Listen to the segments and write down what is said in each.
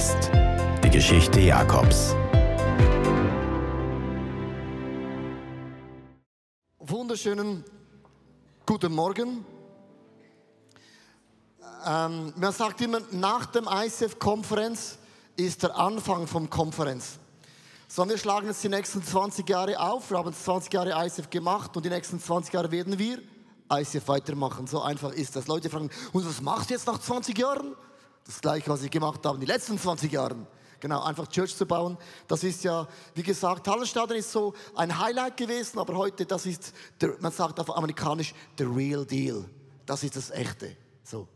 West. Die Geschichte Jakobs. Wunderschönen guten Morgen. Ähm, man sagt immer, nach dem ICF-Konferenz ist der Anfang vom Konferenz. So, wir schlagen jetzt die nächsten 20 Jahre auf. Wir haben 20 Jahre ICF gemacht und die nächsten 20 Jahre werden wir ICF weitermachen. So einfach ist das. Leute fragen, und was machst du jetzt nach 20 Jahren? Das gleiche, was ich gemacht habe in den letzten 20 Jahren. Genau, einfach Church zu bauen. Das ist ja, wie gesagt, Hallenstadion ist so ein Highlight gewesen, aber heute, das ist, der, man sagt auf amerikanisch, the real deal. Das ist das Echte. So,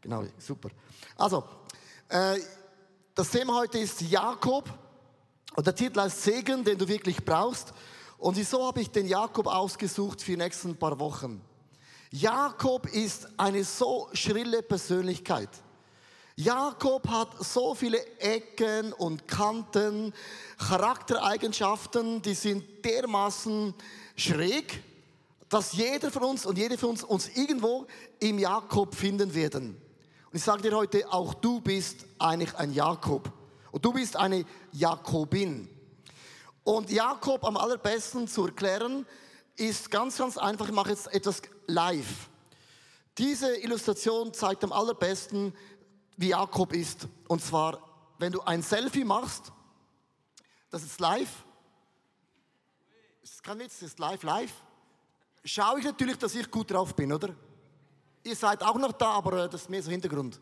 genau, super. Also, äh, das Thema heute ist Jakob und der Titel heißt Segen, den du wirklich brauchst. Und wieso habe ich den Jakob ausgesucht für die nächsten paar Wochen? Jakob ist eine so schrille Persönlichkeit. Jakob hat so viele Ecken und Kanten, Charaktereigenschaften, die sind dermaßen schräg, dass jeder von uns und jede von uns uns irgendwo im Jakob finden werden. Und ich sage dir heute, auch du bist eigentlich ein Jakob. Und du bist eine Jakobin. Und Jakob am allerbesten zu erklären, ist ganz, ganz einfach. Ich mache jetzt etwas live. Diese Illustration zeigt am allerbesten, wie Jakob ist. Und zwar, wenn du ein Selfie machst, das ist live. Das ist kein Witz, das ist live, live. Schaue ich natürlich, dass ich gut drauf bin, oder? Ihr seid auch noch da, aber äh, das ist mehr so Hintergrund.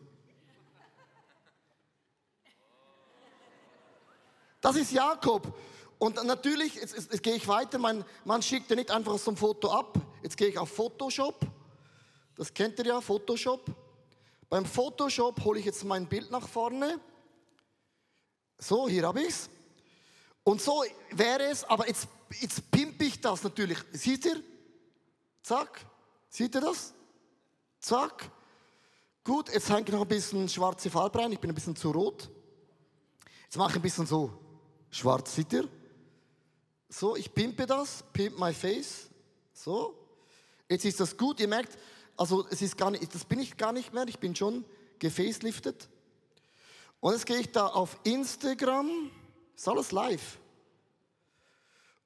Das ist Jakob. Und natürlich, jetzt, jetzt, jetzt gehe ich weiter, man, man schickt ja nicht einfach so ein Foto ab. Jetzt gehe ich auf Photoshop. Das kennt ihr ja, Photoshop. Beim Photoshop hole ich jetzt mein Bild nach vorne. So, hier habe ich es. Und so wäre es, aber jetzt, jetzt pimpe ich das natürlich. Seht ihr? Zack. Seht ihr das? Zack. Gut, jetzt hänge ich noch ein bisschen schwarze Farbe rein. Ich bin ein bisschen zu rot. Jetzt mache ich ein bisschen so schwarz. Seht ihr? So, ich pimpe das. Pimp my face. So. Jetzt ist das gut. Ihr merkt, also es ist gar nicht, das bin ich gar nicht mehr, ich bin schon gefäßliftet. Und jetzt gehe ich da auf Instagram, ist alles live.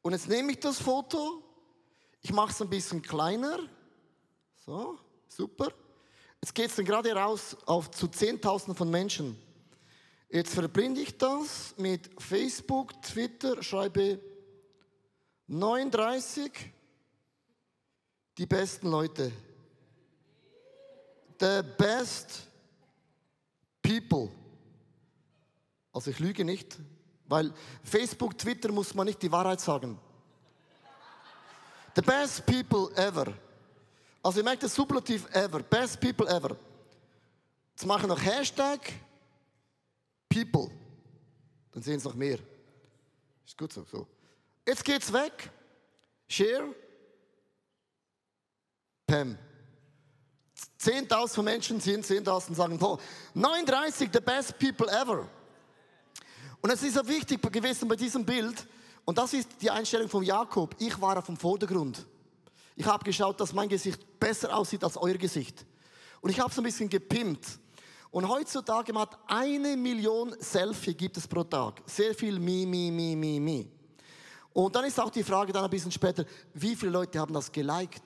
Und jetzt nehme ich das Foto, ich mache es ein bisschen kleiner. So, super. Jetzt geht es dann gerade raus auf zu Zehntausenden von Menschen. Jetzt verblinde ich das mit Facebook, Twitter, schreibe 39 die besten Leute the best people. Also ich lüge nicht, weil Facebook, Twitter muss man nicht die Wahrheit sagen. The best people ever. Also ihr merkt das Superlativ ever. Best people ever. Jetzt machen wir noch Hashtag people. Dann sehen es noch mehr. Ist gut so. so. Jetzt geht's weg. Share. Pam. 10.000 Menschen sind 10.000 sagen, oh, 39, the best people ever. Und es ist so wichtig gewesen bei diesem Bild, und das ist die Einstellung von Jakob. Ich war auf dem Vordergrund. Ich habe geschaut, dass mein Gesicht besser aussieht als euer Gesicht. Und ich habe es ein bisschen gepimpt. Und heutzutage hat eine Million Selfie gibt es pro Tag. Sehr viel Mi, Mi, Mi, Mi, Mi. Und dann ist auch die Frage dann ein bisschen später, wie viele Leute haben das geliked?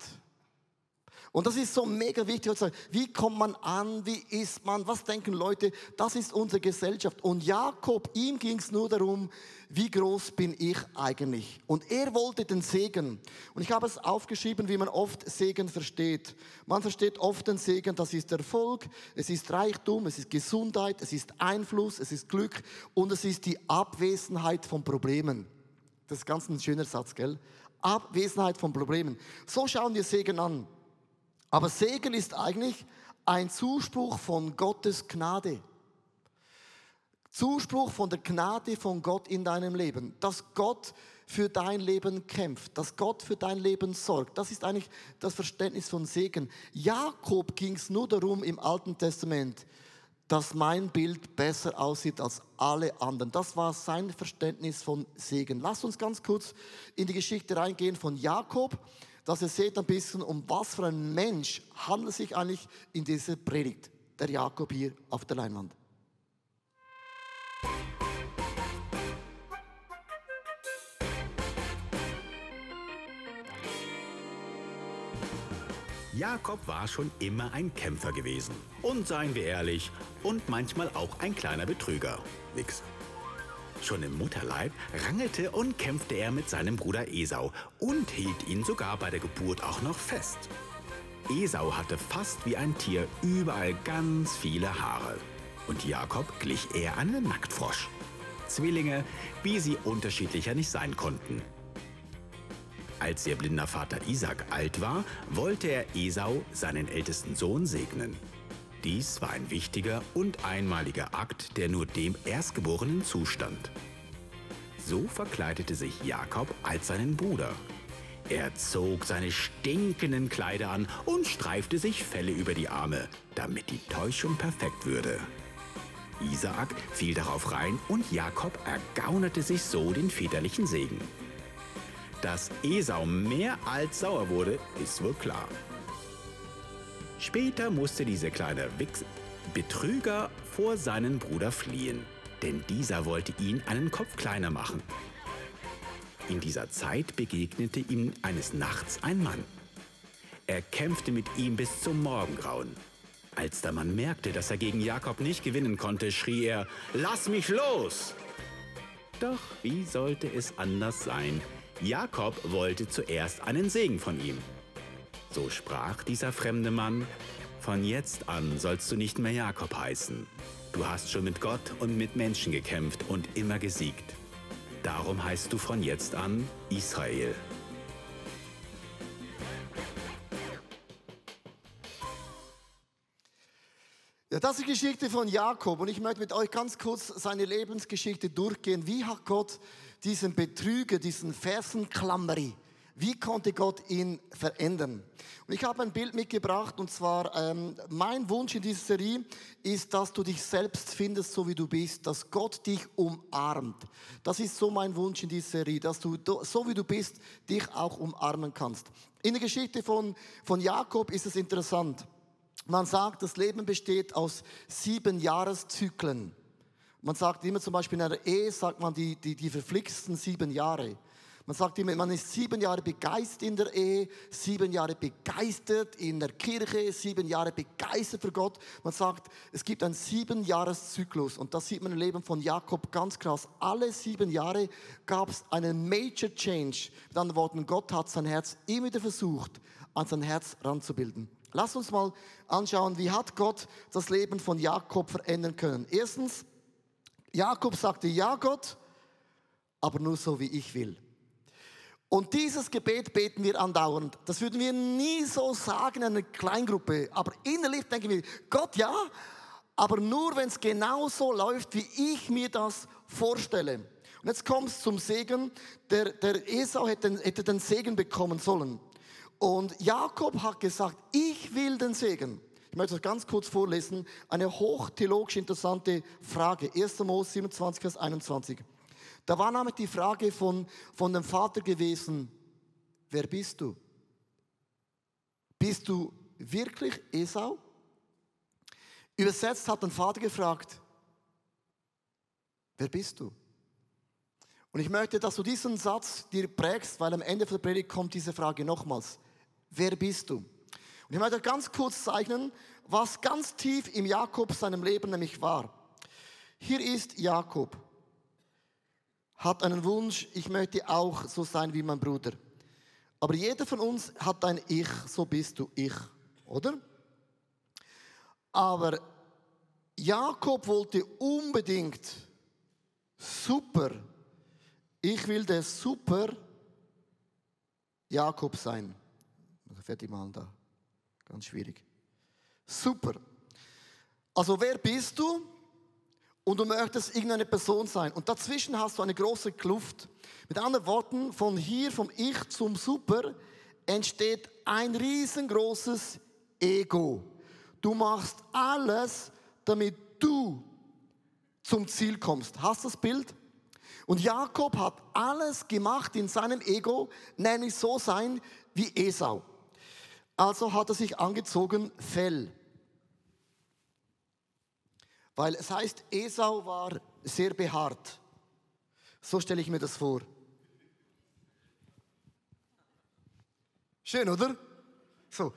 Und das ist so mega wichtig. Wie kommt man an? Wie ist man? Was denken Leute? Das ist unsere Gesellschaft. Und Jakob, ihm ging es nur darum, wie groß bin ich eigentlich? Und er wollte den Segen. Und ich habe es aufgeschrieben, wie man oft Segen versteht. Man versteht oft den Segen, das ist Erfolg, es ist Reichtum, es ist Gesundheit, es ist Einfluss, es ist Glück und es ist die Abwesenheit von Problemen. Das ist ganz ein schöner Satz, gell? Abwesenheit von Problemen. So schauen wir Segen an. Aber Segen ist eigentlich ein Zuspruch von Gottes Gnade. Zuspruch von der Gnade von Gott in deinem Leben. Dass Gott für dein Leben kämpft, dass Gott für dein Leben sorgt. Das ist eigentlich das Verständnis von Segen. Jakob ging es nur darum im Alten Testament, dass mein Bild besser aussieht als alle anderen. Das war sein Verständnis von Segen. Lass uns ganz kurz in die Geschichte reingehen von Jakob dass ihr seht ein bisschen, um was für ein Mensch handelt es sich eigentlich in dieser Predigt, der Jakob hier auf der Leinwand. Jakob war schon immer ein Kämpfer gewesen. Und seien wir ehrlich, und manchmal auch ein kleiner Betrüger. Nix. Schon im Mutterleib rangelte und kämpfte er mit seinem Bruder Esau und hielt ihn sogar bei der Geburt auch noch fest. Esau hatte fast wie ein Tier überall ganz viele Haare. Und Jakob glich eher einem Nacktfrosch. Zwillinge, wie sie unterschiedlicher nicht sein konnten. Als ihr blinder Vater Isaac alt war, wollte er Esau, seinen ältesten Sohn, segnen. Dies war ein wichtiger und einmaliger Akt, der nur dem Erstgeborenen zustand. So verkleidete sich Jakob als seinen Bruder. Er zog seine stinkenden Kleider an und streifte sich Felle über die Arme, damit die Täuschung perfekt würde. Isaak fiel darauf rein und Jakob ergaunerte sich so den väterlichen Segen. Dass Esau mehr als sauer wurde, ist wohl klar. Später musste dieser kleine Wichs Betrüger vor seinen Bruder fliehen, denn dieser wollte ihn einen Kopf kleiner machen. In dieser Zeit begegnete ihm eines Nachts ein Mann. Er kämpfte mit ihm bis zum Morgengrauen. Als der Mann merkte, dass er gegen Jakob nicht gewinnen konnte, schrie er, Lass mich los! Doch wie sollte es anders sein? Jakob wollte zuerst einen Segen von ihm. So sprach dieser fremde Mann, Von jetzt an sollst du nicht mehr Jakob heißen. Du hast schon mit Gott und mit Menschen gekämpft und immer gesiegt. Darum heißt du von jetzt an Israel. Ja, das ist die Geschichte von Jakob und ich möchte mit euch ganz kurz seine Lebensgeschichte durchgehen. Wie hat Gott diesen Betrüger, diesen Fersenklammerer, wie konnte Gott ihn verändern? Und ich habe ein Bild mitgebracht und zwar ähm, mein Wunsch in dieser Serie ist, dass du dich selbst findest, so wie du bist, dass Gott dich umarmt. Das ist so mein Wunsch in dieser Serie, dass du so wie du bist dich auch umarmen kannst. In der Geschichte von von Jakob ist es interessant. Man sagt, das Leben besteht aus sieben Jahreszyklen. Man sagt immer zum Beispiel in einer Ehe, sagt man die, die, die verflixten sieben Jahre. Man sagt immer, man ist sieben Jahre begeistert in der Ehe, sieben Jahre begeistert in der Kirche, sieben Jahre begeistert für Gott. Man sagt, es gibt einen Jahreszyklus und das sieht man im Leben von Jakob ganz krass. Alle sieben Jahre gab es einen Major Change. Mit anderen Worten, Gott hat sein Herz immer wieder versucht, an sein Herz ranzubilden. Lass uns mal anschauen, wie hat Gott das Leben von Jakob verändern können. Erstens, Jakob sagte, ja Gott, aber nur so, wie ich will. Und dieses Gebet beten wir andauernd. Das würden wir nie so sagen in einer Kleingruppe. Aber innerlich denken wir, Gott ja, aber nur wenn es genau so läuft, wie ich mir das vorstelle. Und jetzt kommt es zum Segen. Der, der Esau hätte, hätte den Segen bekommen sollen. Und Jakob hat gesagt, ich will den Segen. Ich möchte das ganz kurz vorlesen. Eine hochtheologisch interessante Frage. 1. Mose 27, Vers 21. Da war nämlich die Frage von, von dem Vater gewesen, wer bist du? Bist du wirklich Esau? Übersetzt hat den Vater gefragt, wer bist du? Und ich möchte, dass du diesen Satz dir prägst, weil am Ende der Predigt kommt diese Frage nochmals wer bist du? Und ich möchte ganz kurz zeichnen, was ganz tief im Jakob seinem Leben nämlich war. Hier ist Jakob, hat einen Wunsch, ich möchte auch so sein wie mein Bruder. Aber jeder von uns hat ein Ich, so bist du ich, oder? Aber Jakob wollte unbedingt super, ich will der super Jakob sein fertig machen da. Ganz schwierig. Super. Also wer bist du? Und du möchtest irgendeine Person sein. Und dazwischen hast du eine große Kluft. Mit anderen Worten, von hier, vom Ich zum Super, entsteht ein riesengroßes Ego. Du machst alles, damit du zum Ziel kommst. Hast du das Bild? Und Jakob hat alles gemacht in seinem Ego, nämlich so sein wie Esau. Also hat er sich angezogen Fell. Weil es heißt, Esau war sehr behaart. So stelle ich mir das vor. Schön, oder? So.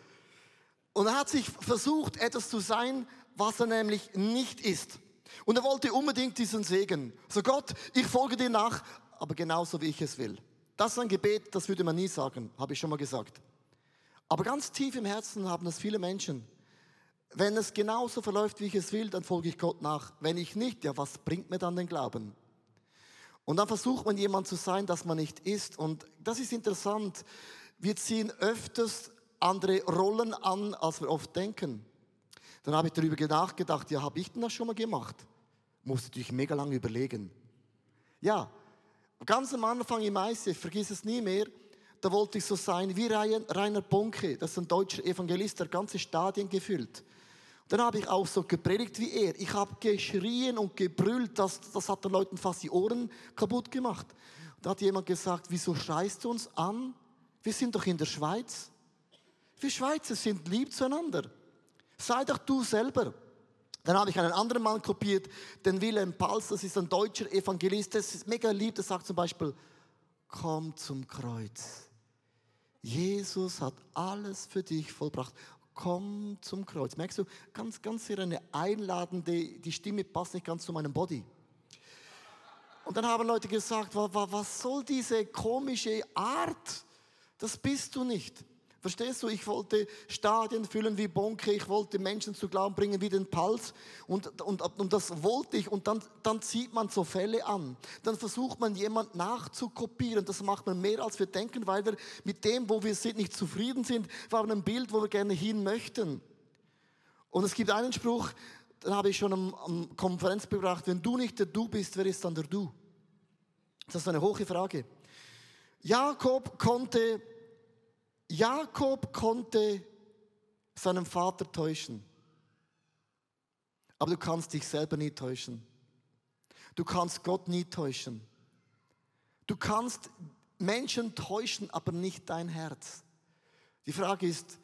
Und er hat sich versucht, etwas zu sein, was er nämlich nicht ist. Und er wollte unbedingt diesen Segen. So Gott, ich folge dir nach, aber genauso wie ich es will. Das ist ein Gebet, das würde man nie sagen, habe ich schon mal gesagt. Aber ganz tief im Herzen haben es viele Menschen. Wenn es genauso verläuft, wie ich es will, dann folge ich Gott nach. Wenn ich nicht, ja, was bringt mir dann den Glauben? Und dann versucht man jemand zu sein, das man nicht ist. Und das ist interessant. Wir ziehen öfters andere Rollen an, als wir oft denken. Dann habe ich darüber nachgedacht, ja, habe ich denn das schon mal gemacht? Musste natürlich mega lange überlegen. Ja, ganz am Anfang im ich vergiss es nie mehr, da wollte ich so sein wie Rainer Bonke, das ist ein deutscher Evangelist, der ganze Stadien gefüllt. Dann habe ich auch so gepredigt wie er. Ich habe geschrien und gebrüllt, das, das hat den Leuten fast die Ohren kaputt gemacht. Da hat jemand gesagt, wieso schreist du uns an? Wir sind doch in der Schweiz. Wir Schweizer sind lieb zueinander. Sei doch du selber. Dann habe ich einen anderen Mann kopiert, den Wilhelm Pals, das ist ein deutscher Evangelist, das ist mega lieb, der sagt zum Beispiel, komm zum Kreuz. Jesus hat alles für dich vollbracht komm zum Kreuz. Merkst du, ganz, ganz sehr eine einladende, die Stimme passt nicht ganz zu meinem Body. Und dann haben Leute gesagt, was soll diese komische Art? Das bist du nicht. Verstehst du? Ich wollte Stadien füllen wie Bonke, ich wollte Menschen zu Glauben bringen wie den Pals und, und, und das wollte ich und dann, dann zieht man so Fälle an. Dann versucht man jemand nachzukopieren. Das macht man mehr als wir denken, weil wir mit dem, wo wir sind, nicht zufrieden sind. Wir haben ein Bild, wo wir gerne hin möchten. Und es gibt einen Spruch, den habe ich schon am, am Konferenz gebracht, wenn du nicht der Du bist, wer ist dann der Du? Das ist eine hohe Frage. Jakob konnte Jakob konnte seinen Vater täuschen. Aber du kannst dich selber nie täuschen. Du kannst Gott nie täuschen. Du kannst Menschen täuschen, aber nicht dein Herz. Die Frage ist,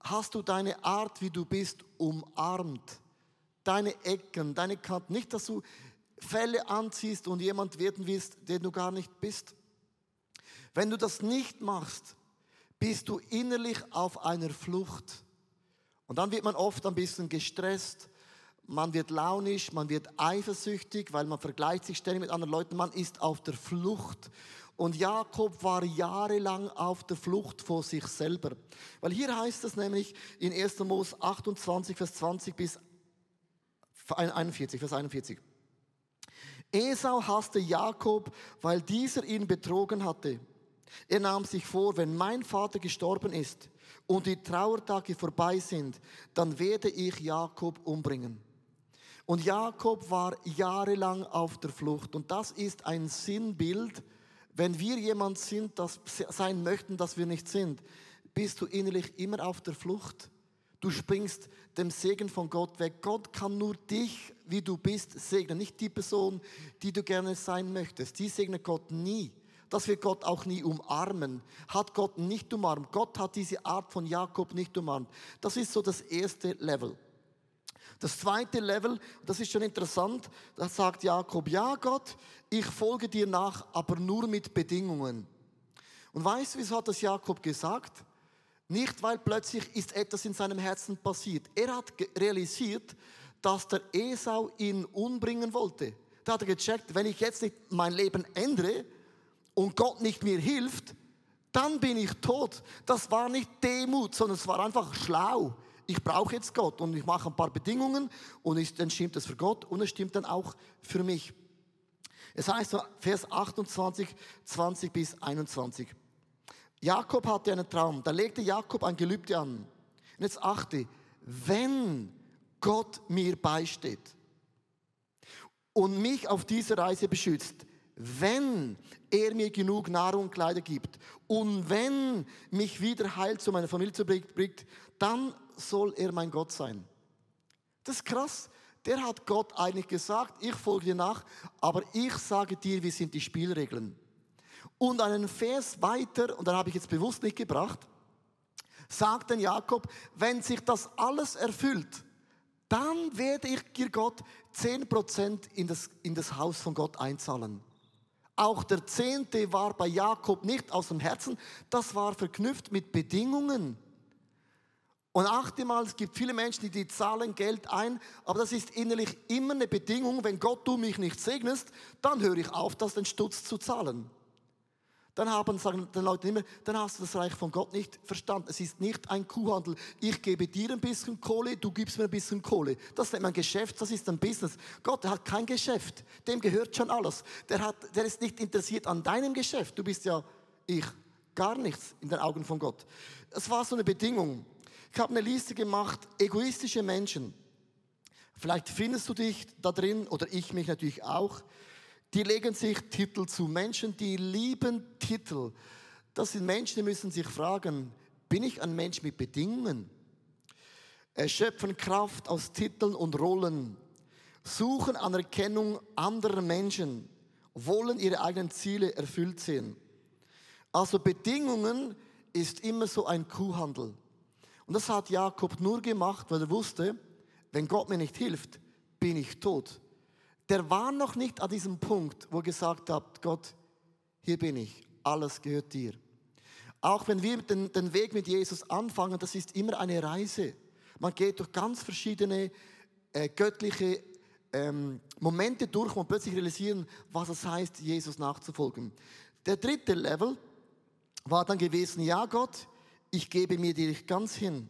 hast du deine Art, wie du bist, umarmt? Deine Ecken, deine Kanten. Nicht, dass du Fälle anziehst und jemand werden willst, den du gar nicht bist. Wenn du das nicht machst, bist du innerlich auf einer Flucht. Und dann wird man oft ein bisschen gestresst, man wird launisch, man wird eifersüchtig, weil man vergleicht sich ständig mit anderen Leuten, man ist auf der Flucht. Und Jakob war jahrelang auf der Flucht vor sich selber. Weil hier heißt es nämlich in 1. Mose 28, Vers 20 bis 41, Vers 41. Esau hasste Jakob, weil dieser ihn betrogen hatte. Er nahm sich vor, wenn mein Vater gestorben ist und die Trauertage vorbei sind, dann werde ich Jakob umbringen. Und Jakob war jahrelang auf der Flucht. Und das ist ein Sinnbild, wenn wir jemand sind, das sein möchten, dass wir nicht sind, bist du innerlich immer auf der Flucht. Du springst dem Segen von Gott weg. Gott kann nur dich, wie du bist, segnen. Nicht die Person, die du gerne sein möchtest. Die segnet Gott nie dass wir Gott auch nie umarmen. Hat Gott nicht umarmt. Gott hat diese Art von Jakob nicht umarmt. Das ist so das erste Level. Das zweite Level, das ist schon interessant, da sagt Jakob, ja Gott, ich folge dir nach, aber nur mit Bedingungen. Und weißt du, wieso hat das Jakob gesagt? Nicht, weil plötzlich ist etwas in seinem Herzen passiert. Er hat realisiert, dass der Esau ihn umbringen wollte. Da hat er gecheckt, wenn ich jetzt nicht mein Leben ändere, und Gott nicht mir hilft, dann bin ich tot. Das war nicht Demut, sondern es war einfach schlau. Ich brauche jetzt Gott und ich mache ein paar Bedingungen und dann stimmt es für Gott und es stimmt dann auch für mich. Es heißt so, Vers 28, 20 bis 21. Jakob hatte einen Traum. Da legte Jakob ein Gelübde an. Und jetzt achte, wenn Gott mir beisteht und mich auf dieser Reise beschützt, wenn er mir genug Nahrung und Kleider gibt und wenn mich wieder heil zu meiner Familie bringt, dann soll er mein Gott sein. Das ist krass. Der hat Gott eigentlich gesagt, ich folge dir nach, aber ich sage dir, wie sind die Spielregeln. Und einen Vers weiter, und dann habe ich jetzt bewusst nicht gebracht, sagt dann Jakob, wenn sich das alles erfüllt, dann werde ich dir Gott 10% in das, in das Haus von Gott einzahlen. Auch der Zehnte war bei Jakob nicht aus dem Herzen, das war verknüpft mit Bedingungen. Und achte mal, es gibt viele Menschen, die, zahlen Geld ein, aber das ist innerlich immer eine Bedingung, wenn Gott du mich nicht segnest, dann höre ich auf, das den Stutz zu zahlen. Dann haben, sagen die Leute immer, dann hast du das Reich von Gott nicht verstanden. Es ist nicht ein Kuhhandel. Ich gebe dir ein bisschen Kohle, du gibst mir ein bisschen Kohle. Das nicht mein Geschäft, das ist ein Business. Gott hat kein Geschäft. Dem gehört schon alles. Der, hat, der ist nicht interessiert an deinem Geschäft. Du bist ja ich. Gar nichts in den Augen von Gott. Es war so eine Bedingung. Ich habe eine Liste gemacht, egoistische Menschen. Vielleicht findest du dich da drin oder ich mich natürlich auch. Die legen sich Titel zu. Menschen, die lieben Titel. Das sind Menschen, die müssen sich fragen, bin ich ein Mensch mit Bedingungen? Schöpfen Kraft aus Titeln und Rollen. Suchen Anerkennung anderer Menschen. Wollen ihre eigenen Ziele erfüllt sehen. Also Bedingungen ist immer so ein Kuhhandel. Und das hat Jakob nur gemacht, weil er wusste, wenn Gott mir nicht hilft, bin ich tot. Der war noch nicht an diesem Punkt, wo er gesagt hat, Gott, hier bin ich, alles gehört dir. Auch wenn wir den, den Weg mit Jesus anfangen, das ist immer eine Reise. Man geht durch ganz verschiedene äh, göttliche ähm, Momente durch und plötzlich realisieren, was es heißt, Jesus nachzufolgen. Der dritte Level war dann gewesen, ja Gott, ich gebe mir dir ganz hin.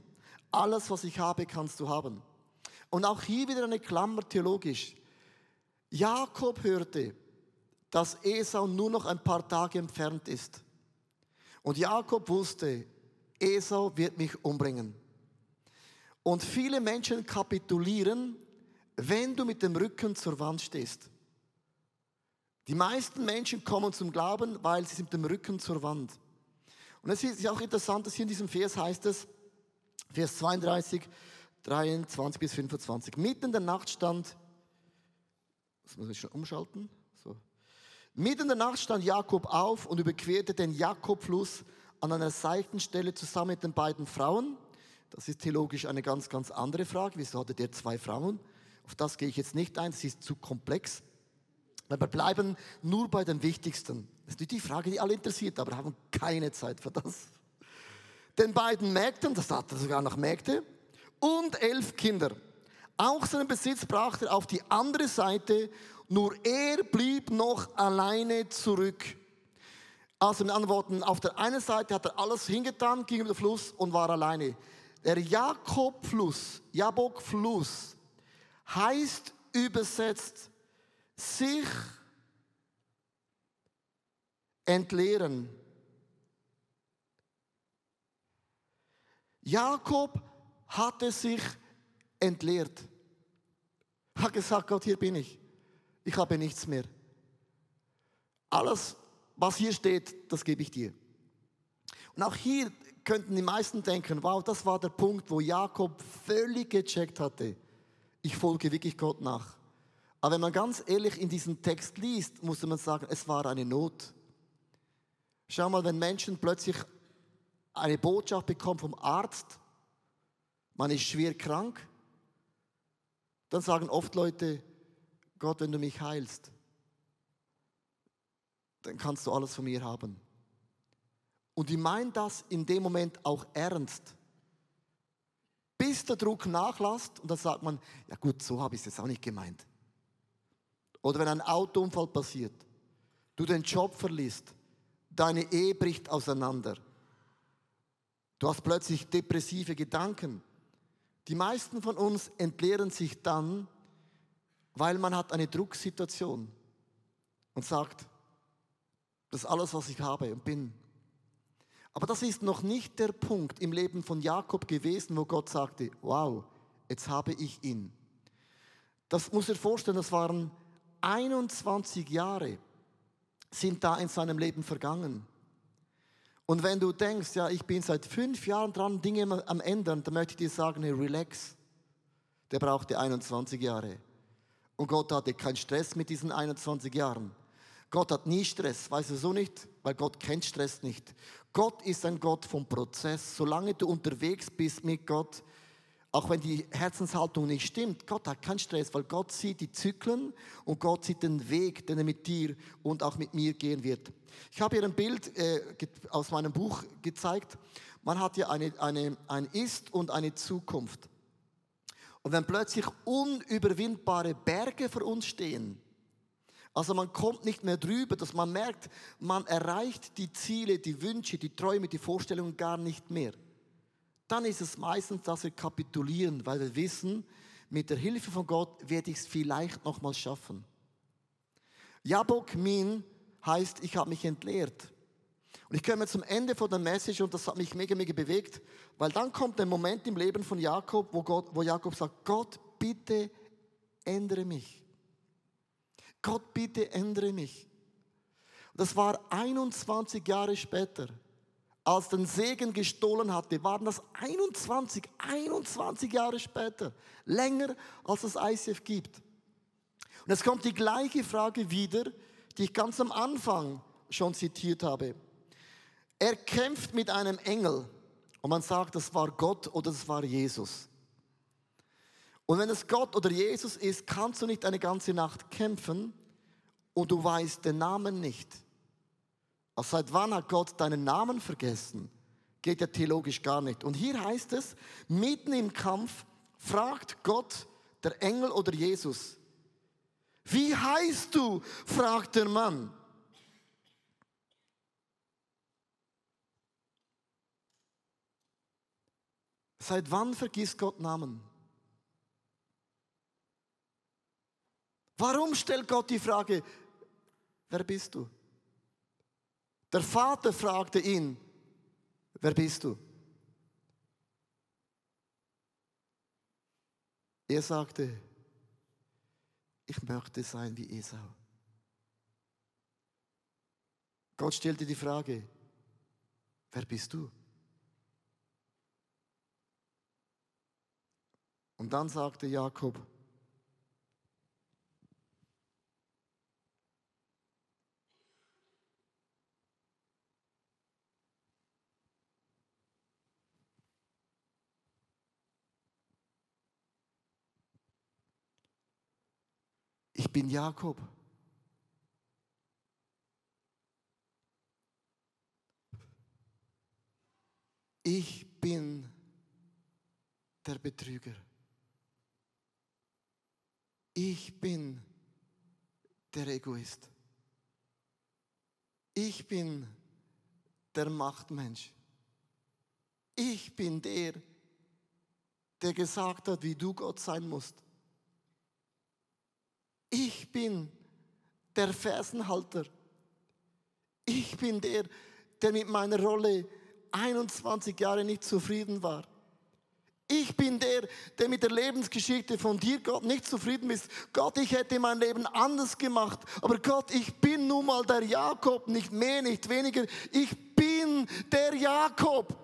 Alles, was ich habe, kannst du haben. Und auch hier wieder eine Klammer theologisch. Jakob hörte, dass Esau nur noch ein paar Tage entfernt ist. Und Jakob wusste, Esau wird mich umbringen. Und viele Menschen kapitulieren, wenn du mit dem Rücken zur Wand stehst. Die meisten Menschen kommen zum Glauben, weil sie sind mit dem Rücken zur Wand. Und es ist auch interessant, dass hier in diesem Vers heißt es, Vers 32, 23 bis 25. Mitten in der Nacht stand, das muss ich schon umschalten, so. Mitten in der Nacht stand Jakob auf und überquerte den Jakobfluss an einer Seitenstelle zusammen mit den beiden Frauen. Das ist theologisch eine ganz, ganz andere Frage. Wieso hatte der zwei Frauen? Auf das gehe ich jetzt nicht ein, das ist zu komplex. Wir bleiben nur bei den Wichtigsten. Das ist die Frage, die alle interessiert, aber haben keine Zeit für das. Den beiden Mägden, das hat er sogar noch Mägde, und elf Kinder. Auch seinen Besitz brachte er auf die andere Seite, nur er blieb noch alleine zurück. Also mit anderen Worten, auf der einen Seite hat er alles hingetan, ging über den Fluss und war alleine. Der Jakobfluss, Jabok-Fluss, heißt übersetzt sich entleeren. Jakob hatte sich entleert. Hat gesagt, Gott, hier bin ich. Ich habe nichts mehr. Alles, was hier steht, das gebe ich dir. Und auch hier könnten die meisten denken, wow, das war der Punkt, wo Jakob völlig gecheckt hatte. Ich folge wirklich Gott nach. Aber wenn man ganz ehrlich in diesen Text liest, muss man sagen, es war eine Not. Schau mal, wenn Menschen plötzlich eine Botschaft bekommen vom Arzt, man ist schwer krank, dann sagen oft Leute, Gott, wenn du mich heilst, dann kannst du alles von mir haben. Und die meinen das in dem Moment auch ernst. Bis der Druck nachlässt und dann sagt man, ja gut, so habe ich es jetzt auch nicht gemeint. Oder wenn ein Autounfall passiert, du den Job verliest, deine Ehe bricht auseinander. Du hast plötzlich depressive Gedanken. Die meisten von uns entleeren sich dann, weil man hat eine Drucksituation und sagt, das ist alles, was ich habe und bin. Aber das ist noch nicht der Punkt im Leben von Jakob gewesen, wo Gott sagte, wow, jetzt habe ich ihn. Das muss er vorstellen, das waren 21 Jahre sind da in seinem Leben vergangen. Und wenn du denkst, ja, ich bin seit fünf Jahren dran, Dinge am ändern, dann möchte ich dir sagen, hey, relax. Der brauchte 21 Jahre. Und Gott hatte keinen Stress mit diesen 21 Jahren. Gott hat nie Stress, weißt du so nicht? Weil Gott kennt Stress nicht. Gott ist ein Gott vom Prozess. Solange du unterwegs bist mit Gott, auch wenn die Herzenshaltung nicht stimmt, Gott hat keinen Stress, weil Gott sieht die Zyklen und Gott sieht den Weg, den er mit dir und auch mit mir gehen wird. Ich habe hier ein Bild äh, aus meinem Buch gezeigt. man hat ja eine, eine, ein Ist und eine Zukunft. Und wenn plötzlich unüberwindbare Berge vor uns stehen, also man kommt nicht mehr drüber, dass man merkt, man erreicht die Ziele, die Wünsche, die Träume, die Vorstellungen gar nicht mehr. Dann ist es meistens, dass wir kapitulieren, weil wir wissen, mit der Hilfe von Gott werde ich es vielleicht nochmal schaffen. Jabok Min heißt, ich habe mich entleert. Und ich komme zum Ende von der Message und das hat mich mega, mega bewegt, weil dann kommt ein Moment im Leben von Jakob, wo, Gott, wo Jakob sagt, Gott, bitte ändere mich. Gott, bitte ändere mich. Das war 21 Jahre später, als den Segen gestohlen hatte, waren das 21, 21 Jahre später, länger als es ICF gibt. Und es kommt die gleiche Frage wieder, die ich ganz am Anfang schon zitiert habe. Er kämpft mit einem Engel und man sagt, das war Gott oder das war Jesus. Und wenn es Gott oder Jesus ist, kannst du nicht eine ganze Nacht kämpfen und du weißt den Namen nicht. Also seit wann hat Gott deinen Namen vergessen? Geht ja theologisch gar nicht. Und hier heißt es, mitten im Kampf fragt Gott, der Engel oder Jesus, wie heißt du? fragt der Mann. Seit wann vergisst Gott Namen? Warum stellt Gott die Frage, wer bist du? Der Vater fragte ihn, wer bist du? Er sagte, ich möchte sein wie Esau. Gott stellte die Frage, wer bist du? Und dann sagte Jakob, ich bin Jakob. Ich bin der Betrüger. Ich bin der Egoist. Ich bin der Machtmensch. Ich bin der, der gesagt hat, wie du Gott sein musst. Ich bin der Fersenhalter. Ich bin der, der mit meiner Rolle 21 Jahre nicht zufrieden war. Ich bin der, der mit der Lebensgeschichte von dir, Gott, nicht zufrieden ist. Gott, ich hätte mein Leben anders gemacht. Aber Gott, ich bin nun mal der Jakob, nicht mehr, nicht weniger. Ich bin der Jakob.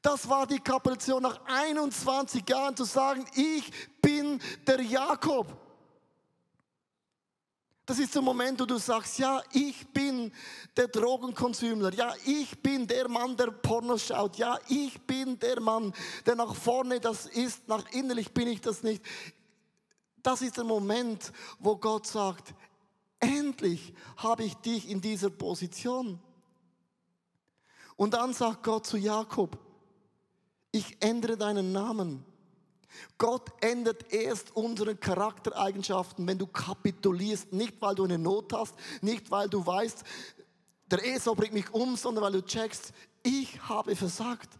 Das war die Kapitulation nach 21 Jahren zu sagen, ich bin der Jakob. Das ist der Moment, wo du sagst, ja, ich bin der Drogenkonsumler, ja, ich bin der Mann, der Pornos schaut, ja, ich bin der Mann, der nach vorne das ist, nach innerlich bin ich das nicht. Das ist der Moment, wo Gott sagt, endlich habe ich dich in dieser Position. Und dann sagt Gott zu Jakob, ich ändere deinen Namen. Gott ändert erst unsere Charaktereigenschaften, wenn du kapitulierst. Nicht, weil du eine Not hast, nicht, weil du weißt, der Esau bringt mich um, sondern weil du checkst, ich habe versagt.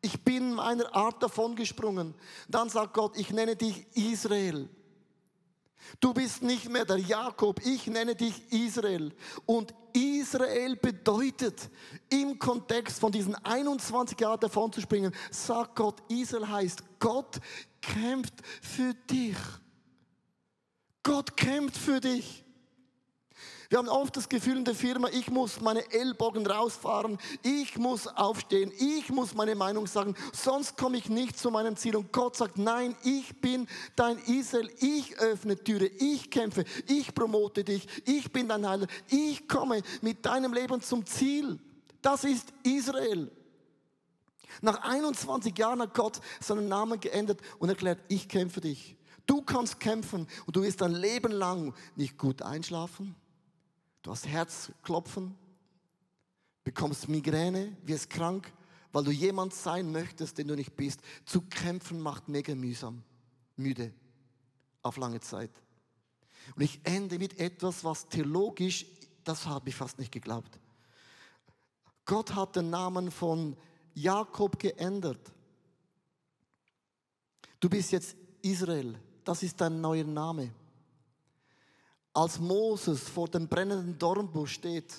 Ich bin meiner Art davongesprungen. Dann sagt Gott, ich nenne dich Israel. Du bist nicht mehr der Jakob, ich nenne dich Israel. Und Israel bedeutet im Kontext von diesen 21 Jahren davon zu springen, sagt Gott, Israel heißt, Gott kämpft für dich. Gott kämpft für dich. Wir haben oft das Gefühl in der Firma, ich muss meine Ellbogen rausfahren, ich muss aufstehen, ich muss meine Meinung sagen, sonst komme ich nicht zu meinem Ziel. Und Gott sagt, nein, ich bin dein Israel, ich öffne Türe, ich kämpfe, ich promote dich, ich bin dein Heiler, ich komme mit deinem Leben zum Ziel. Das ist Israel. Nach 21 Jahren hat Gott seinen Namen geändert und erklärt, ich kämpfe dich. Du kannst kämpfen und du wirst dein Leben lang nicht gut einschlafen. Du hast Herzklopfen, bekommst Migräne, wirst krank, weil du jemand sein möchtest, den du nicht bist. Zu kämpfen macht mega mühsam, müde, auf lange Zeit. Und ich ende mit etwas, was theologisch, das habe ich fast nicht geglaubt. Gott hat den Namen von Jakob geändert. Du bist jetzt Israel. Das ist dein neuer Name. Als Moses vor dem brennenden Dornbusch steht,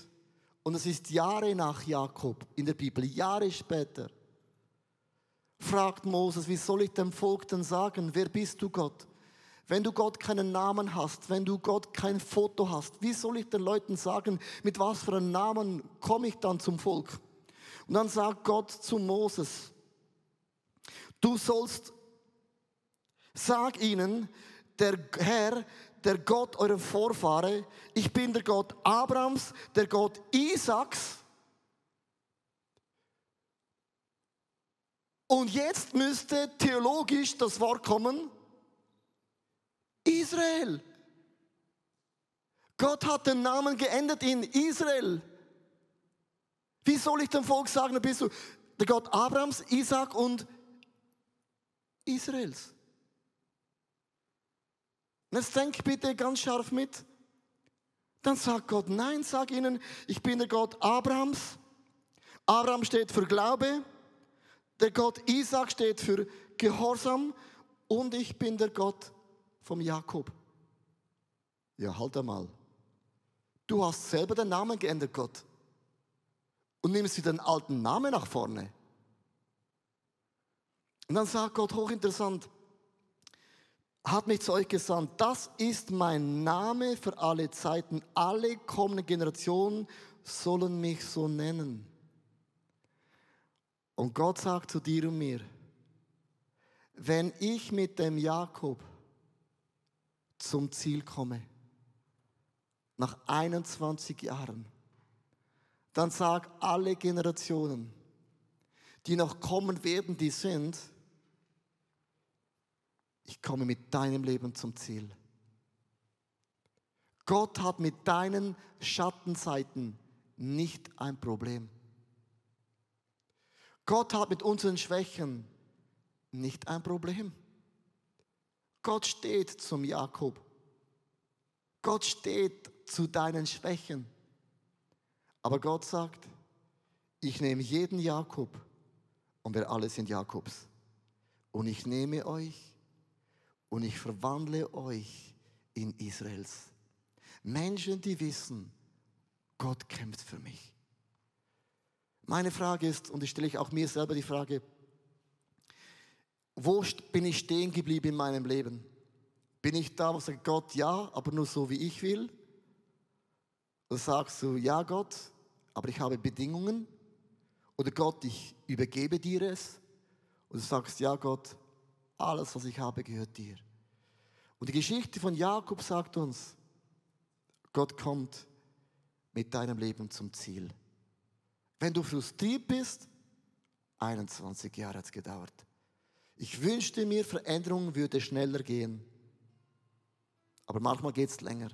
und es ist Jahre nach Jakob in der Bibel, Jahre später, fragt Moses, wie soll ich dem Volk denn sagen, wer bist du Gott? Wenn du Gott keinen Namen hast, wenn du Gott kein Foto hast, wie soll ich den Leuten sagen, mit was für einem Namen komme ich dann zum Volk? Und dann sagt Gott zu Moses, du sollst, sag ihnen, der Herr, der Gott eurer Vorfahre, ich bin der Gott Abrahams, der Gott Isaaks. Und jetzt müsste theologisch das Wort kommen, Israel. Gott hat den Namen geändert in Israel. Wie soll ich dem Volk sagen, bist du der Gott Abrahams, Isaac und Israels? Und jetzt denk bitte ganz scharf mit. Dann sagt Gott, nein, sag ihnen, ich bin der Gott Abrahams. Abraham steht für Glaube. Der Gott Isaac steht für Gehorsam. Und ich bin der Gott vom Jakob. Ja, halt einmal. Du hast selber den Namen geändert, Gott. Und nimmst wieder den alten Namen nach vorne. Und dann sagt Gott, hochinteressant, hat mich zu euch gesandt. Das ist mein Name für alle Zeiten. Alle kommenden Generationen sollen mich so nennen. Und Gott sagt zu dir und mir, wenn ich mit dem Jakob zum Ziel komme, nach 21 Jahren, dann sag alle Generationen, die noch kommen werden, die sind, ich komme mit deinem Leben zum Ziel. Gott hat mit deinen Schattenseiten nicht ein Problem. Gott hat mit unseren Schwächen nicht ein Problem. Gott steht zum Jakob. Gott steht zu deinen Schwächen. Aber Gott sagt, ich nehme jeden Jakob und wir alle sind Jakobs. Und ich nehme euch und ich verwandle euch in Israels. Menschen, die wissen, Gott kämpft für mich. Meine Frage ist, und ich stelle ich auch mir selber die Frage, wo bin ich stehen geblieben in meinem Leben? Bin ich da, wo sagt Gott, ja, aber nur so, wie ich will? Oder sagst du, ja Gott, aber ich habe Bedingungen? Oder Gott, ich übergebe dir es? Du sagst, ja Gott, alles, was ich habe, gehört dir. Und die Geschichte von Jakob sagt uns, Gott kommt mit deinem Leben zum Ziel. Wenn du frustriert bist, 21 Jahre hat es gedauert. Ich wünschte mir, Veränderung würde schneller gehen. Aber manchmal geht es länger.